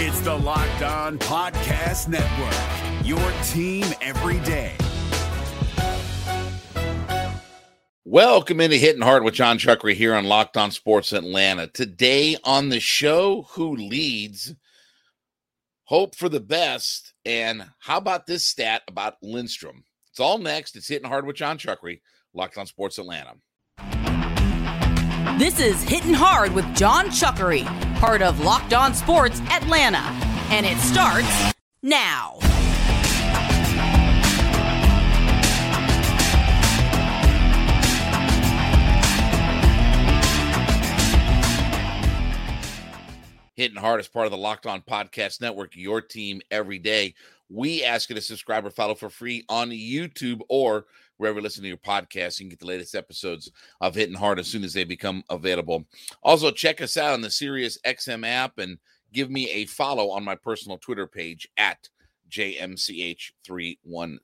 It's the Locked On Podcast Network, your team every day. Welcome into Hitting Hard with Jon Chuckery here on Locked On Sports Atlanta. Today on the show, who leads? Hope for the best. And how about this stat about Lindstrom? It's all next. It's Hitting Hard with Jon Chuckery, Locked On Sports Atlanta. This is Hitting Hard with Jon Chuckery, part of Locked On Sports Atlanta. And it starts now. Hitting Hard is part of the Locked On Podcast Network, your team every day. We ask you to subscribe or follow for free on YouTube or wherever you listen to your podcast. You can get the latest episodes of Hitting Hard as soon as they become available. Also, check us out on the Sirius XM app and give me a follow on my personal Twitter page at JMCH316.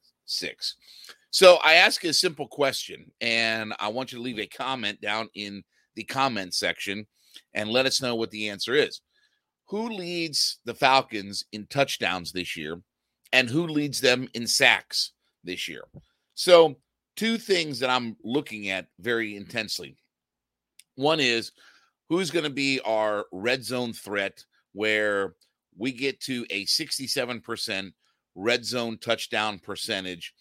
So I ask a simple question, and I want you to leave a comment down in the comment section and let us know what the answer is. Who leads the Falcons in touchdowns this year, and who leads them in sacks this year? So, two things that I'm looking at very intensely. One is who's going to be our red zone threat where we get to a 67% red zone touchdown percentage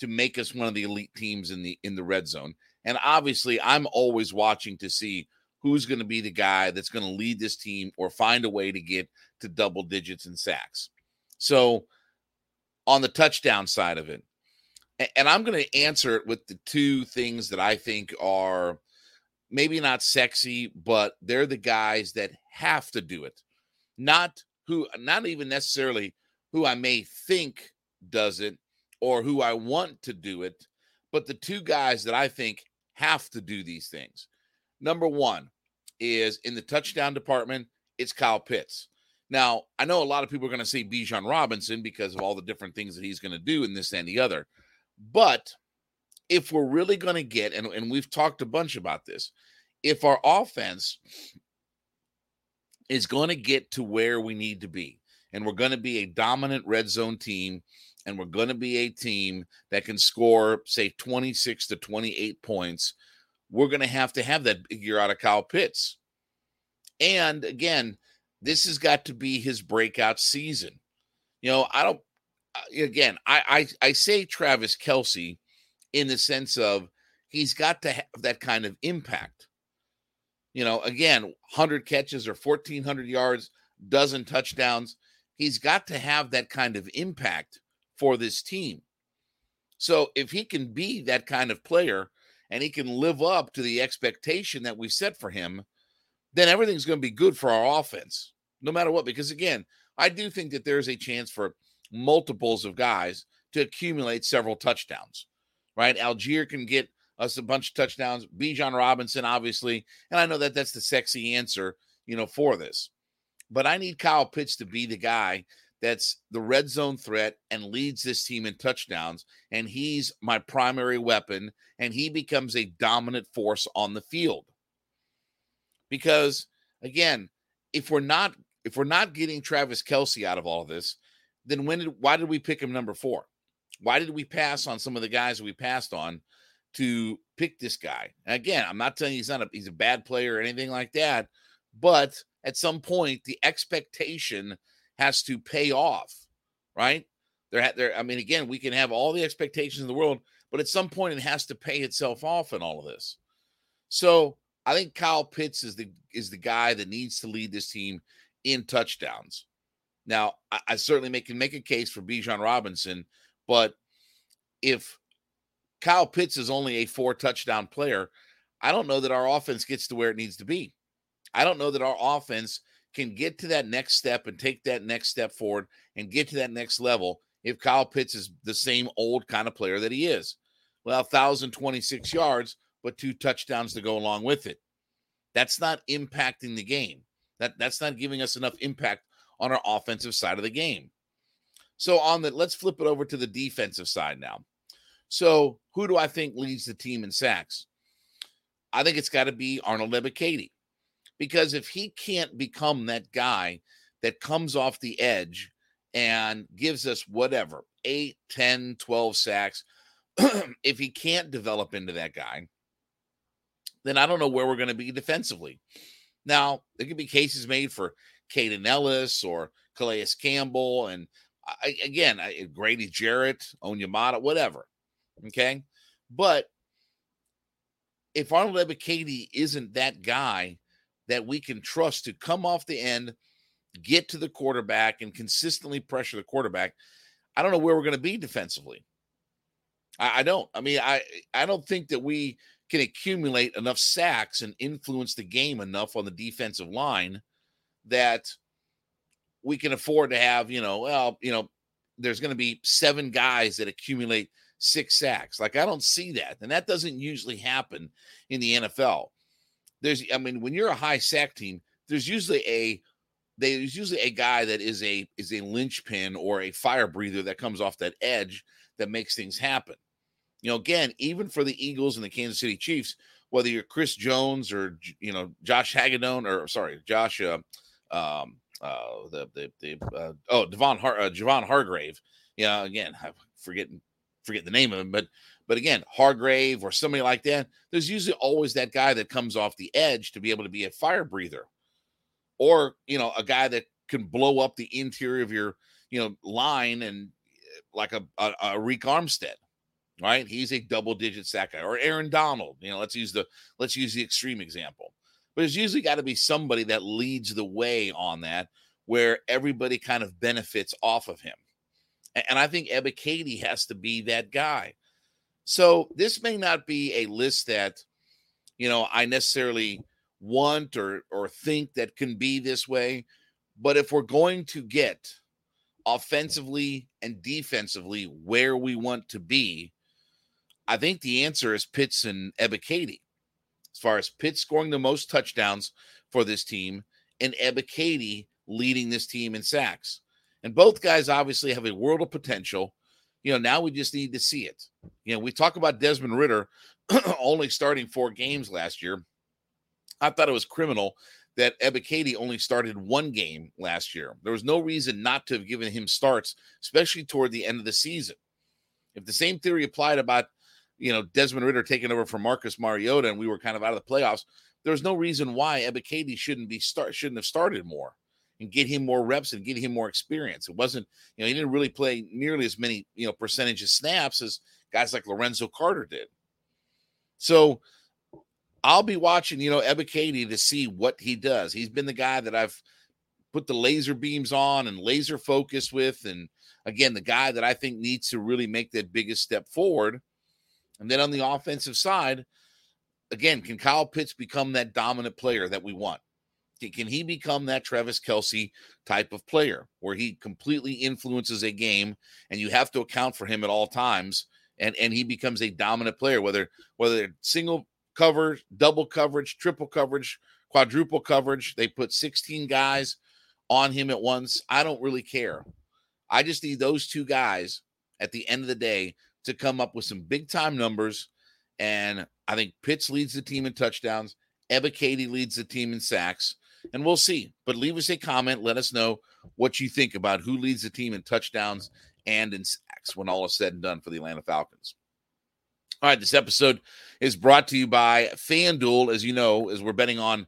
to make us one of the elite teams in the in the red zone. And obviously, I'm always watching to see who's going to be the guy that's going to lead this team or find a way to get to double digits in sacks. So, on the touchdown side of it, and I'm going to answer it with the two things that I think are maybe not sexy, but they're the guys that have to do it. Not who, not even necessarily who I may think does it or who I want to do it, but the two guys that I think have to do these things. Number one is in the touchdown department, it's Kyle Pitts. Now, I know a lot of people are going to say Bijan Robinson because of all the different things that he's going to do in this and the other. But if we're really going to get, and, and we've talked a bunch about this, if our offense is going to get to where we need to be, and we're going to be a dominant red zone team, and we're going to be a team that can score, say, 26 to 28 points, we're going to have to have that year out of Kyle Pitts. And again, this has got to be his breakout season. You know, I don't, uh, again, I, I, I say Travis Kelce in the sense of he's got to have that kind of impact. You know, again, 100 catches or 1,400 yards, dozen touchdowns. He's got to have that kind of impact for this team. So if he can be that kind of player and he can live up to the expectation that we set for him, then everything's going to be good for our offense, no matter what. Because again, I do think that there's a chance for multiples of guys to accumulate several touchdowns, right? Allgeier can get us a bunch of touchdowns. Bijan Robinson, obviously, and I know that that's the sexy answer, you know, for this. But I need Kyle Pitts to be the guy that's the red zone threat and leads this team in touchdowns. And he's my primary weapon, and he becomes a dominant force on the field. Because again, if we're not if we're not getting Travis Kelce out of all of this, then when did why did we pick him number four? Why did we pass on some of the guys we passed on to pick this guy? And again, I'm not telling you he's not a he's a bad player or anything like that, but at some point the expectation has to pay off, right? There, there. I mean, again, we can have all the expectations in the world, but at some point it has to pay itself off in all of this. So I think Kyle Pitts is the is the guy that needs to lead this team in touchdowns. Now, I, I certainly make, can make a case for Bijan Robinson, but if Kyle Pitts is only a four touchdown player, I don't know that our offense gets to where it needs to be. I don't know that our offense can get to that next step and take that next step forward and get to that next level if Kyle Pitts is the same old kind of player that he is. Well, 1,026 yards, but two touchdowns to go along with it. That's not impacting the game. That that's not giving us enough impact on our offensive side of the game. So on the let's flip it over to the defensive side now. So who do I think leads the team in sacks? I think it's got to be Arnold Ebiketie because if he can't become that guy that comes off the edge and gives us whatever 8, 10, 12 sacks. if he can't develop into that guy, then I don't know where we're going to be defensively. Now, there could be cases made for Kaden Elliss or Calais Campbell, and I, again, I, eh, Grady Jarrett, Onyemata, whatever. Okay. But if Arnold Ebiketie isn't that guy that we can trust to come off the end, get to the quarterback, and consistently pressure the quarterback, I don't know where we're going to be defensively. I, I don't. I mean, I I don't think that we can accumulate enough sacks and influence the game enough on the defensive line that we can afford to have, you know, well, you know, there's going to be seven guys that accumulate six sacks. Like I don't see that. And that doesn't usually happen in the NFL. There's I mean, when you're a high sack team, there's usually a there's usually a guy that is a is a linchpin or a fire breather that comes off that edge that makes things happen. You know, again, even for the Eagles and the Kansas City Chiefs, whether you're Chris Jones or you know Josh Hagedorn or sorry, Josh uh, um, uh, the the, the uh, oh Devon Har- uh, Javon Hargrave. Yeah, again, I forget forget the name of him, but but again, Hargrave or somebody like that. There's usually always that guy that comes off the edge to be able to be a fire breather, or you know, a guy that can blow up the interior of your you know line and eh, like a a, a Arik Armstead, right? He's a double digit sack guy, or Aaron Donald. You know, let's use the let's use the extreme example. But there's usually got to be somebody that leads the way on that, where everybody kind of benefits off of him. And I think Ebiketie has to be that guy. So this may not be a list that, you know, I necessarily want or or think that can be this way. But if we're going to get offensively and defensively where we want to be, I think the answer is Pitts and Ebiketie as far as Pitt scoring the most touchdowns for this team and Ebiketie leading this team in sacks. And both guys obviously have a world of potential. You know, now we just need to see it. You know, we talk about Desmond Ridder only starting four games last year. I thought it was criminal that Ebiketie only started one game last year. There was no reason not to have given him starts, especially toward the end of the season. If the same theory applied about you know, Desmond Ridder taking over from Marcus Mariota and we were kind of out of the playoffs, there's no reason why Ebiketie shouldn't be start shouldn't have started more and get him more reps and get him more experience. It wasn't, you know, he didn't really play nearly as many, you know, percentage of snaps as guys like Lorenzo Carter did. So I'll be watching, you know, Ebiketie to see what he does. He's been the guy that I've put the laser beams on and laser focus with. And again, the guy that I think needs to really make that biggest step forward and then on the offensive side, again, can Kyle Pitts become that dominant player that we want? Can he become that Travis Kelce type of player where he completely influences a game and you have to account for him at all times and, and he becomes a dominant player, whether whether single coverage, double coverage, triple coverage, quadruple coverage, they put 16 guys on him at once. I don't really care. I just need those two guys at the end of the day to come up with some big time numbers. And I think Pitts leads the team in touchdowns. Ebiketie leads the team in sacks. And we'll see. But leave us a comment. Let us know what you think about who leads the team in touchdowns and in sacks when all is said and done for the Atlanta Falcons. All right, this episode is brought to you by FanDuel. As you know, as we're betting on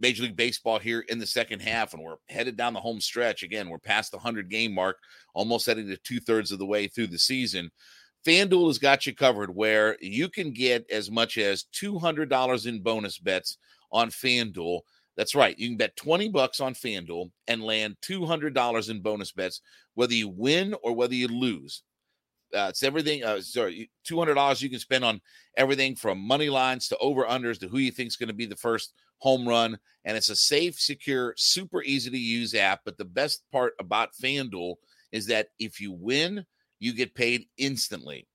Major League Baseball here in the second half, and we're headed down the home stretch. Again, we're past the 100 game mark, almost heading to two thirds of the way through the season. FanDuel has got you covered where you can get as much as $200 in bonus bets on FanDuel. That's right. You can bet 20 bucks on FanDuel and land $200 in bonus bets, whether you win or whether you lose. Uh, it's everything. Uh, sorry, $200 you can spend on everything from money lines to over unders to who you think is going to be the first home run. And it's a safe, secure, super easy to use app. But the best part about FanDuel is that if you win, you get paid instantly.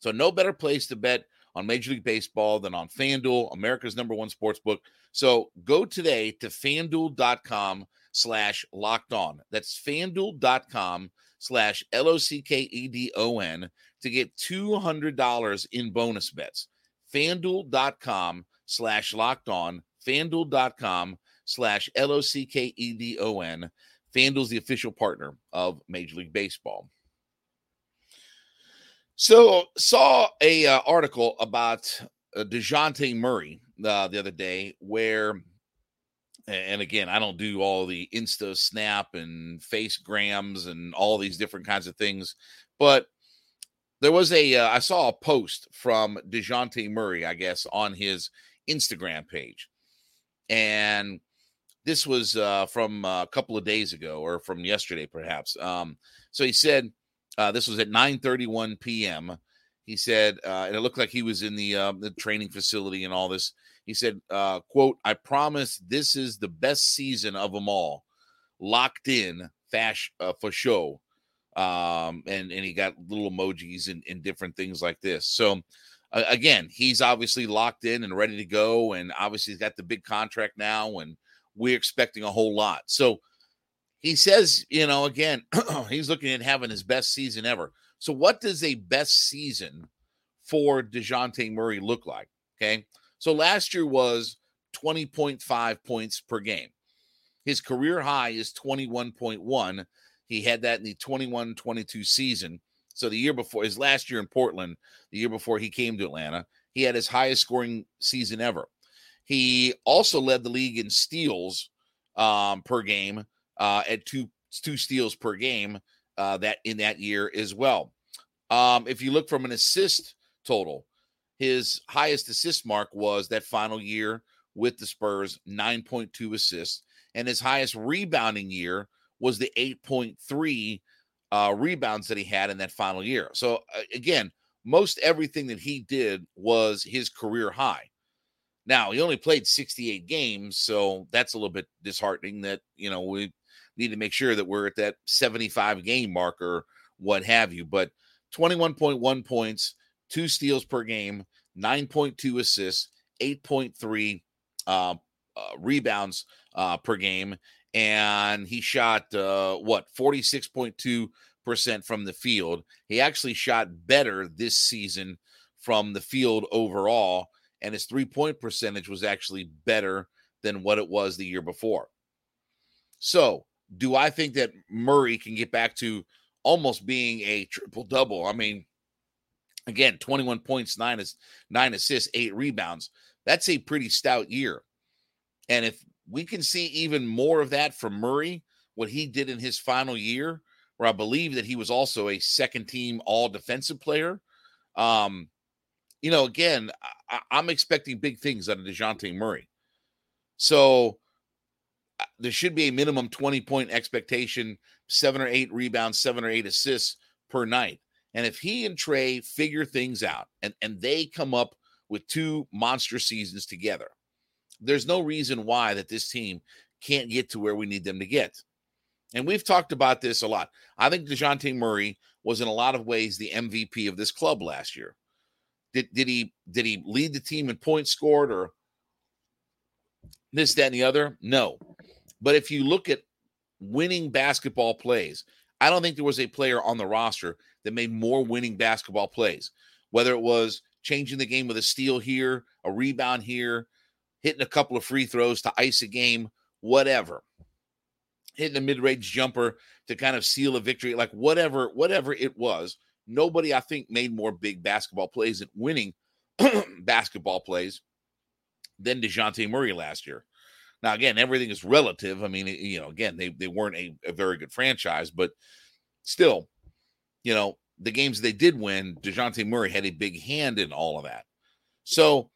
So, no better place to bet on Major League Baseball than on FanDuel, America's number one sports book. So, go today to fanduel.com slash locked on. That's fanduel.com slash L O C K E D O N to get $200 in bonus bets. FanDuel.com slash locked on. FanDuel.com slash L O C K E D O N FanDuel's the official partner of Major League Baseball. So, saw a uh, article about uh, Dejounte Murray uh, the other day where and again, I don't do all the Insta Snap and Face Grams and all these different kinds of things, but there was a uh, I saw a post from Dejounte Murray, I guess, on his Instagram page, and this was uh, from a couple of days ago or from yesterday, perhaps. Um, so he said uh, this was at 9:31 p.m. He said, uh, and it looked like he was in the uh, the training facility and all this. He said, uh, "quote I promise this is the best season of them all, locked in, fash uh, for show." Um, and and he got little emojis and, and different things like this. So uh, again, he's obviously locked in and ready to go, and obviously he's got the big contract now, and we're expecting a whole lot. So he says, you know, again, he's looking at having his best season ever. So, what does a best season for DeJounte Murray look like? Okay. So last year was 20.5 points per game. His career high is 21.1. He had that in the 21 22 season. So the year before, his last year in Portland, the year before he came to Atlanta, he had his highest scoring season ever. He also led the league in steals um, per game uh, at two two steals per game uh, that in that year as well. Um, if you look from an assist total, his highest assist mark was that final year with the Spurs, 9.2 assists. And his highest rebounding year was the 8.3 uh, rebounds that he had in that final year. So, uh, again, most everything that he did was his career high. Now, he only played 68 games. So that's a little bit disheartening that, you know, we need to make sure that we're at that 75 game marker, what have you. But 21.1 points, two steals per game, 9.2 assists, 8.3 uh, uh, rebounds uh, per game. And he shot uh, what 46.2% from the field. He actually shot better this season from the field overall. And his three point percentage was actually better than what it was the year before. So, do I think that Murray can get back to almost being a triple double? I mean, Again, 21 points, nine is nine assists, eight rebounds. That's a pretty stout year. And if we can see even more of that from Murray, what he did in his final year, where I believe that he was also a second team all defensive player. Um, you know, again, I, am expecting big things out of DeJounte Murray. So there should be a minimum 20 point expectation, seven or eight rebounds, seven or eight assists per night. And if he and Trae figure things out and, and they come up with two monster seasons together, there's no reason why that this team can't get to where we need them to get. And we've talked about this a lot. I think DeJounte Murray was in a lot of ways the MVP of this club last year. Did, did he did he lead the team in points scored or this, that, and the other? No. But if you look at winning basketball plays, I don't think there was a player on the roster that made more winning basketball plays, whether it was changing the game with a steal here, a rebound here, hitting a couple of free throws to ice a game, whatever. Hitting a mid-range jumper to kind of seal a victory, like whatever, whatever it was. Nobody, I think, made more big basketball plays and winning basketball plays than DeJounte Murray last year. Now, again, everything is relative. I mean, you know, again, they, they weren't a, a very good franchise, but still, you know, the games they did win, DeJounte Murray had a big hand in all of that. So,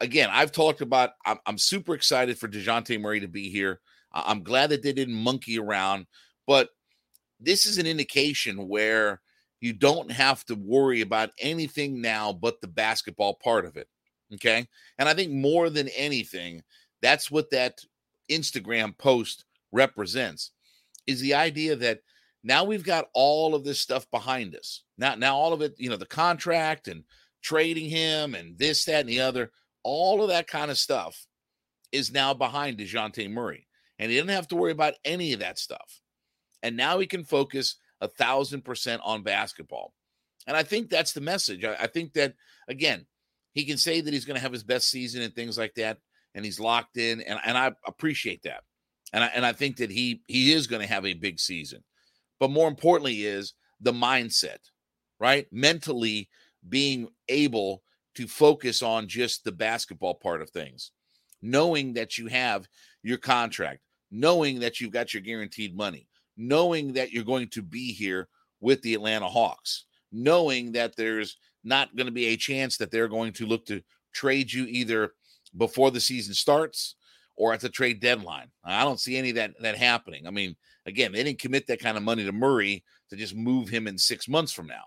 again, I've talked about, I'm, I'm super excited for DeJounte Murray to be here. I'm glad that they didn't monkey around, but this is an indication where you don't have to worry about anything now but the basketball part of it. Okay. And I think more than anything, that's what that Instagram post represents is the idea that now we've got all of this stuff behind us. Now, now all of it, you know, the contract and trading him and this, that, and the other, all of that kind of stuff is now behind DeJounte Murray. And he didn't have to worry about any of that stuff. And now he can focus a thousand percent on basketball. And I think that's the message. I, I think that again, he can say that he's going to have his best season and things like that, and he's locked in. And, and I appreciate that. And I, and I think that he he is going to have a big season. But more importantly is the mindset, right? Mentally being able to focus on just the basketball part of things, knowing that you have your contract, knowing that you've got your guaranteed money, knowing that you're going to be here with the Atlanta Hawks, knowing that there's not going to be a chance that they're going to look to trade you either before the season starts or at the trade deadline. I don't see any of that that happening. I mean, again, they didn't commit that kind of money to Murray to just move him in 6 months from now.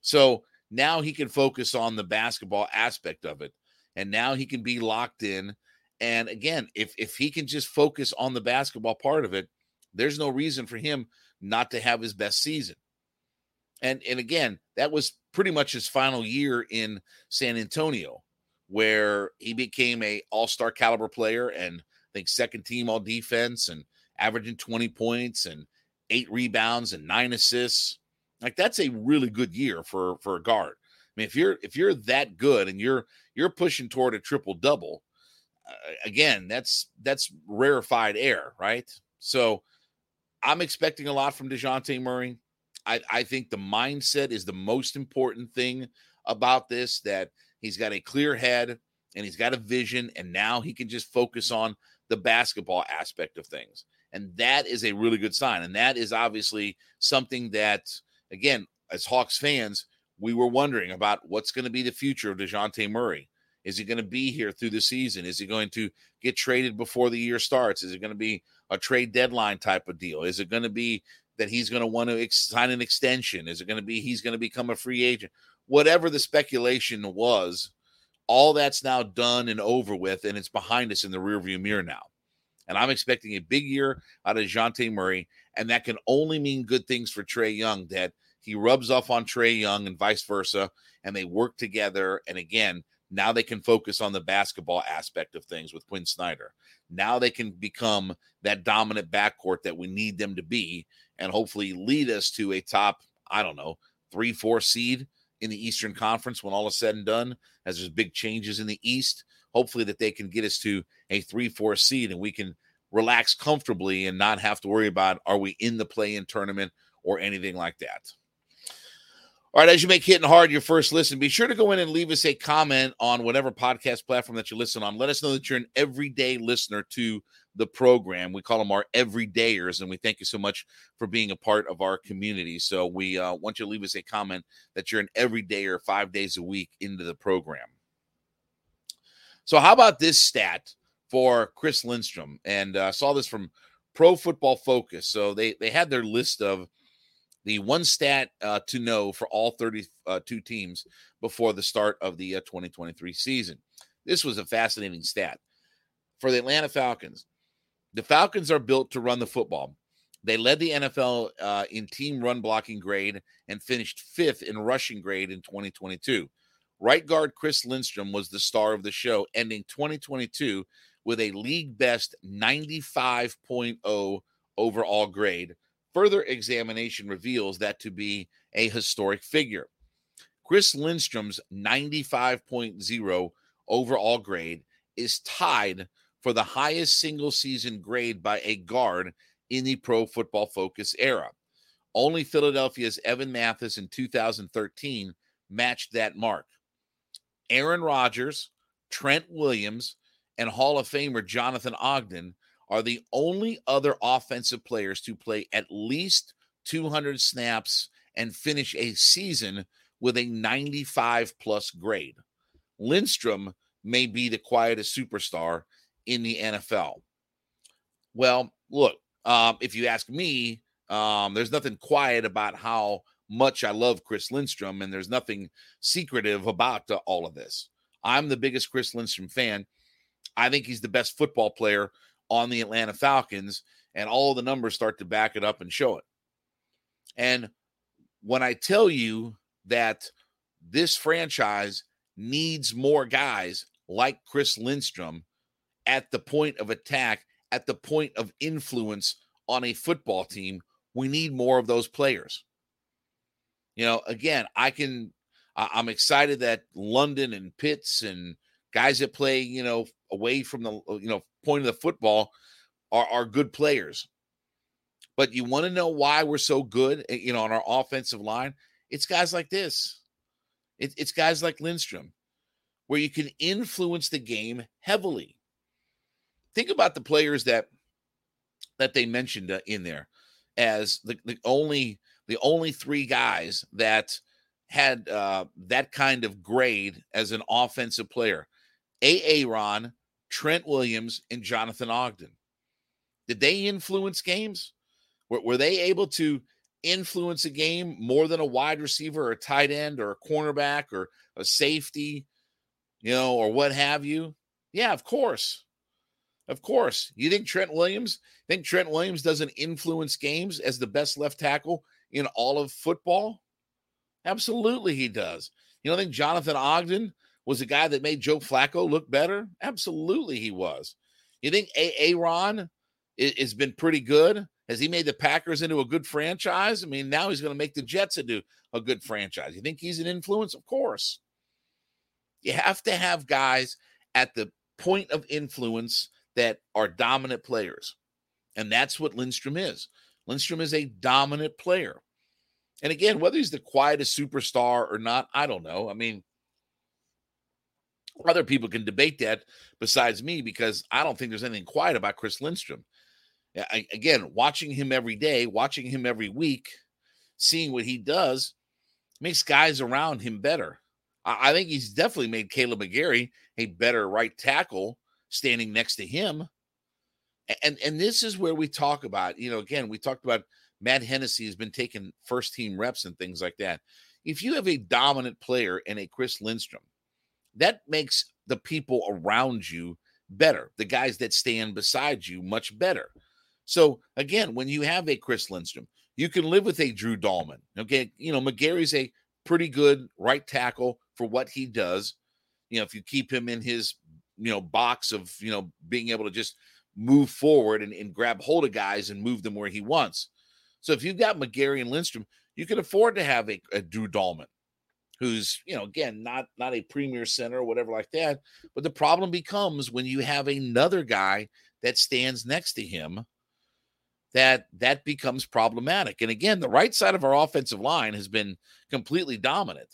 So, now he can focus on the basketball aspect of it and now he can be locked in and again, if if he can just focus on the basketball part of it, there's no reason for him not to have his best season. And and again, that was pretty much his final year in San Antonio, where he became a all-star caliber player and I think second team all defense and averaging 20 points and eight rebounds and nine assists. Like that's a really good year for for a guard. I mean, if you're if you're that good and you're you're pushing toward a triple double, uh, again, that's that's rarefied air, right? So I'm expecting a lot from DeJounte Murray. I, I think the mindset is the most important thing about this, that he's got a clear head and he's got a vision, and now he can just focus on the basketball aspect of things. And that is a really good sign. And that is obviously something that, again, as Hawks fans, we were wondering about what's going to be the future of DeJounte Murray. Is he going to be here through the season? Is he going to get traded before the year starts? Is it going to be a trade deadline type of deal? Is it going to be that he's going to want to ex- sign an extension? Is it going to be he's going to become a free agent? Whatever the speculation was, all that's now done and over with, and it's behind us in the rearview mirror now. And I'm expecting a big year out of Jante Murray, and that can only mean good things for Trae Young. That he rubs off on Trae Young and vice versa, and they work together. And again, now they can focus on the basketball aspect of things with Quin Snyder. Now they can become that dominant backcourt that we need them to be and hopefully lead us to a top, I don't know, three, four seed in the Eastern Conference when all is said and done, as there's big changes in the East. Hopefully that they can get us to a three, four seed and we can relax comfortably and not have to worry about are we in the play in tournament or anything like that. All right, as you make hitting hard your first listen, be sure to go in and leave us a comment on whatever podcast platform that you listen on. Let us know that you're an everyday listener to the program. We call them our everydayers, and we thank you so much for being a part of our community. So we uh, want you to leave us a comment that you're an everydayer five days a week into the program. So how about this stat for Chris Lindstrom? And uh, saw this from Pro Football Focus. So they they had their list of the one stat uh, to know for all 32 uh, teams before the start of the uh, 2023 season. This was a fascinating stat. For the Atlanta Falcons, the Falcons are built to run the football. They led the NFL uh, in team run blocking grade and finished fifth in rushing grade in 2022. Right guard Chris Lindstrom was the star of the show, ending 2022 with a league best 95.0 overall grade Further examination reveals that to be a historic figure. Chris Lindstrom's 95.0 overall grade is tied for the highest single season grade by a guard in the pro football focus era. Only Philadelphia's Evan Mathis in 2013 matched that mark. Aaron Rodgers, Trent Williams, and Hall of Famer Jonathan Ogden are the only other offensive players to play at least 200 snaps and finish a season with a 95 plus grade. Lindstrom may be the quietest superstar in the NFL. Well, look, um, if you ask me, um, there's nothing quiet about how much I love Chris Lindstrom, and there's nothing secretive about uh, all of this. I'm the biggest Chris Lindstrom fan. I think he's the best football player on the Atlanta Falcons, and all the numbers start to back it up and show it. And when I tell you that this franchise needs more guys like Chris Lindstrom at the point of attack, at the point of influence on a football team, we need more of those players. You know, again, I can, I'm excited that London and Pitts and guys that play, you know, away from the, you know, point of the football are, are good players. But you want to know why we're so good, eh, you know, on our offensive line? It's guys like this. It, it's guys like Lindstrom, where you can influence the game heavily. Think about the players that that they mentioned uh, in there as the, the only the only three guys that had uh, that kind of grade as an offensive player. A. Ron, Trent Williams, and Jonathan Ogden. Did they influence games? Were, were they able to influence a game more than a wide receiver or a tight end or a cornerback or a safety, you know, or what have you? Yeah, of course. Of course. You think Trent Williams, think Trent Williams doesn't influence games as the best left tackle in all of football? Absolutely he does. You don't think Jonathan Ogden was the guy that made Joe Flacco look better? Absolutely he was. You think Aaron has been pretty good? Has he made the Packers into a good franchise? I mean, now he's going to make the Jets into a good franchise. You think he's an influence? Of course. You have to have guys at the point of influence that are dominant players. And that's what Lindstrom is. Lindstrom is a dominant player. And again, whether he's the quietest superstar or not, I don't know. I mean, other people can debate that besides me because I don't think there's anything quiet about Chris Lindstrom. I, again, watching him every day, watching him every week, seeing what he does makes guys around him better. I, I think he's definitely made Kaleb McGary a better right tackle standing next to him. And and this is where we talk about, you know, again, we talked about Matt Hennessy has been taking first team reps and things like that. If you have a dominant player and a Chris Lindstrom, that makes the people around you better, the guys that stand beside you much better. So again, when you have a Chris Lindstrom, you can live with a Drew Dalman. Okay, you know McGary's a pretty good right tackle for what he does. You know, if you keep him in his you know box of you know being able to just move forward and, and grab hold of guys and move them where he wants. So if you've got McGary and Lindstrom, you can afford to have a, a Drew Dalman, who's you know again not not a premier center or whatever like that. But the problem becomes when you have another guy that stands next to him that that becomes problematic. And again, the right side of our offensive line has been completely dominant.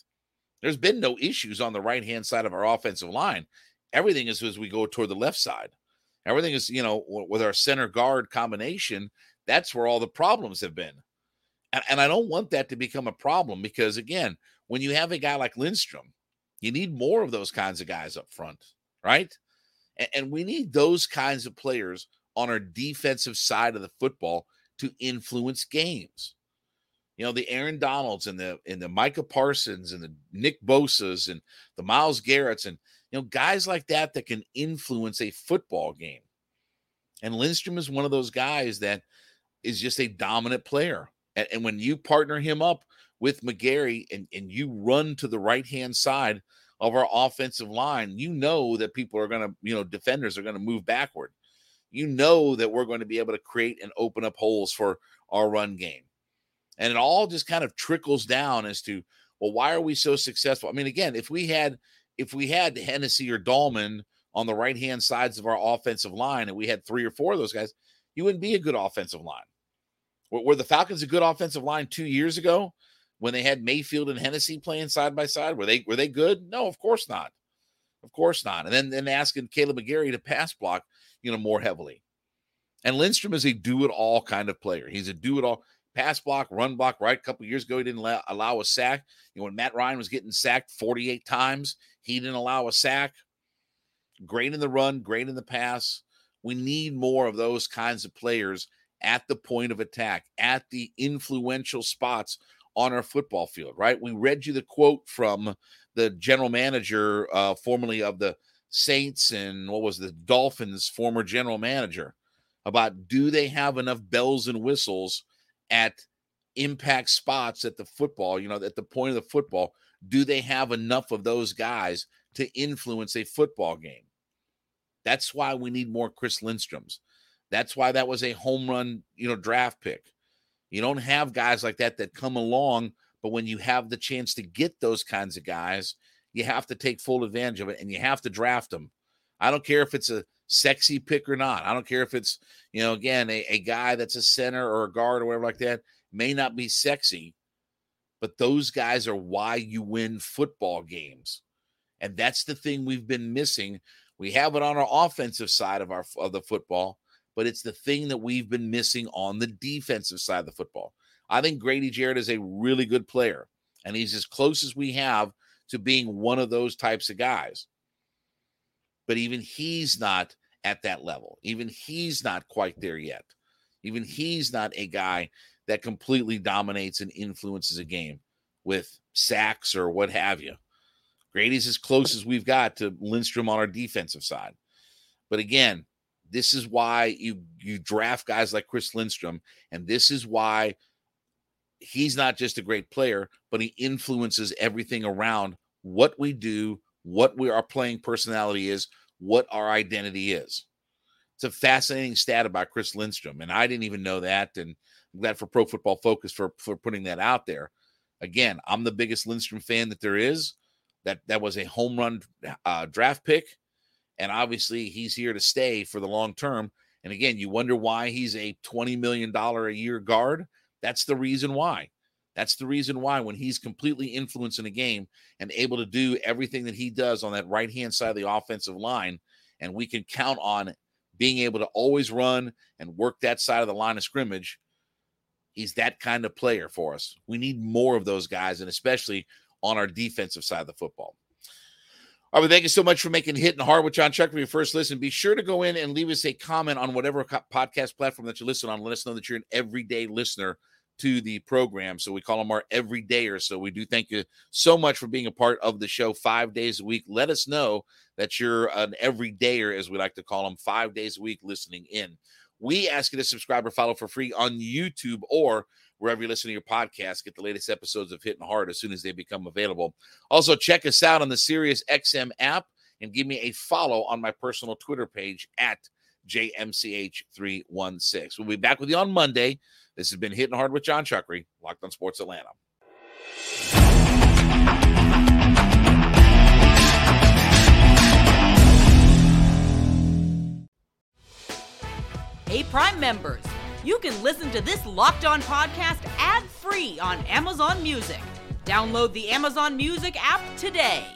There's been no issues on the right hand side of our offensive line. Everything is as we go toward the left side. Everything is, you know, with our center guard combination, that's where all the problems have been. And, and I don't want that to become a problem because, again, when you have a guy like Lindstrom, you need more of those kinds of guys up front, right? And, and we need those kinds of players on our defensive side of the football to influence games. You know, the Aaron Donalds and the and the Micah Parsons and the Nick Bosa's and the Myles Garrett's and you know, guys like that that can influence a football game. And Lindstrom is one of those guys that is just a dominant player. And, and when you partner him up with McGary and, and you run to the right hand side of our offensive line, you know that people are going to, you know, defenders are going to move backward you know that we're going to be able to create and open up holes for our run game. And it all just kind of trickles down as to, well, why are we so successful? I mean, again, if we had if we had Hennessy or Dalman on the right hand sides of our offensive line and we had three or four of those guys, you wouldn't be a good offensive line. Were, the Falcons a good offensive line two years ago when they had Mayfield and Hennessy playing side by side? Were they were they good? No, of course not. Of course not. And then then asking Kaleb McGary to pass block you know, more heavily. And Lindstrom is a do it all kind of player. He's a do it all pass block, run block. Right, a couple years ago, he didn't allow, allow a sack. You know, when Matt Ryan was getting sacked 48 times, he didn't allow a sack. Great in the run, great in the pass. We need more of those kinds of players at the point of attack, at the influential spots on our football field, right? We read you the quote from the general manager, uh, formerly of the Saints and what was the Dolphins former general manager about do they have enough bells and whistles at impact spots at the football, you know, at the point of the football, do they have enough of those guys to influence a football game? That's why we need more Chris Lindstroms. That's why that was a home run, you know, draft pick. You don't have guys like that that come along, but when you have the chance to get those kinds of guys, you have to take full advantage of it and you have to draft them. I don't care if it's a sexy pick or not. I don't care if it's, you know, again, a, a guy that's a center or a guard or whatever like that, may not be sexy, but those guys are why you win football games. And that's the thing we've been missing. We have it on our offensive side of our of the football, but it's the thing that we've been missing on the defensive side of the football. I think Grady Jarrett is a really good player, and he's as close as we have to being one of those types of guys. But even he's not at that level. Even he's not quite there yet. Even he's not a guy that completely dominates and influences a game with sacks or what have you. Grady's as close as we've got to Lindstrom on our defensive side. But again, this is why you you draft guys like Chris Lindstrom, and this is why he's not just a great player, but he influences everything around what we do, what we our playing personality is, what our identity is. It's a fascinating stat about Chris Lindstrom, and I didn't even know that. And I'm glad for Pro Football Focus for for putting that out there. Again, I'm the biggest Lindstrom fan that there is. That that was a home run uh, draft pick, and obviously he's here to stay for the long term. And again, you wonder why he's a twenty million dollar a year guard. That's the reason why. That's the reason why when he's completely influencing a game and able to do everything that he does on that right hand side of the offensive line, and we can count on being able to always run and work that side of the line of scrimmage. He's that kind of player for us. We need more of those guys, and especially on our defensive side of the football. All right, thank you so much for making Hitting Hard with Jon Chuck for your first listen. Be sure to go in and leave us a comment on whatever podcast platform that you listen on. Let us know that you're an everyday listener to the program. So we call them our everydayer. So we do thank you so much for being a part of the show five days a week. Let us know that you're an everydayer, as we like to call them, five days a week listening in. We ask you to subscribe or follow for free on YouTube or wherever you listen to your podcast. Get the latest episodes of Hitting Hard as soon as they become available. Also, check us out on the Sirius XM app and give me a follow on my personal Twitter page at JMCH316. We'll be back with you on Monday. This has been Hitting Hard with Jon Chuckery, Locked on Sports Atlanta. Hey, Prime members, you can listen to this Locked On podcast ad free on Amazon Music. Download the Amazon Music app today.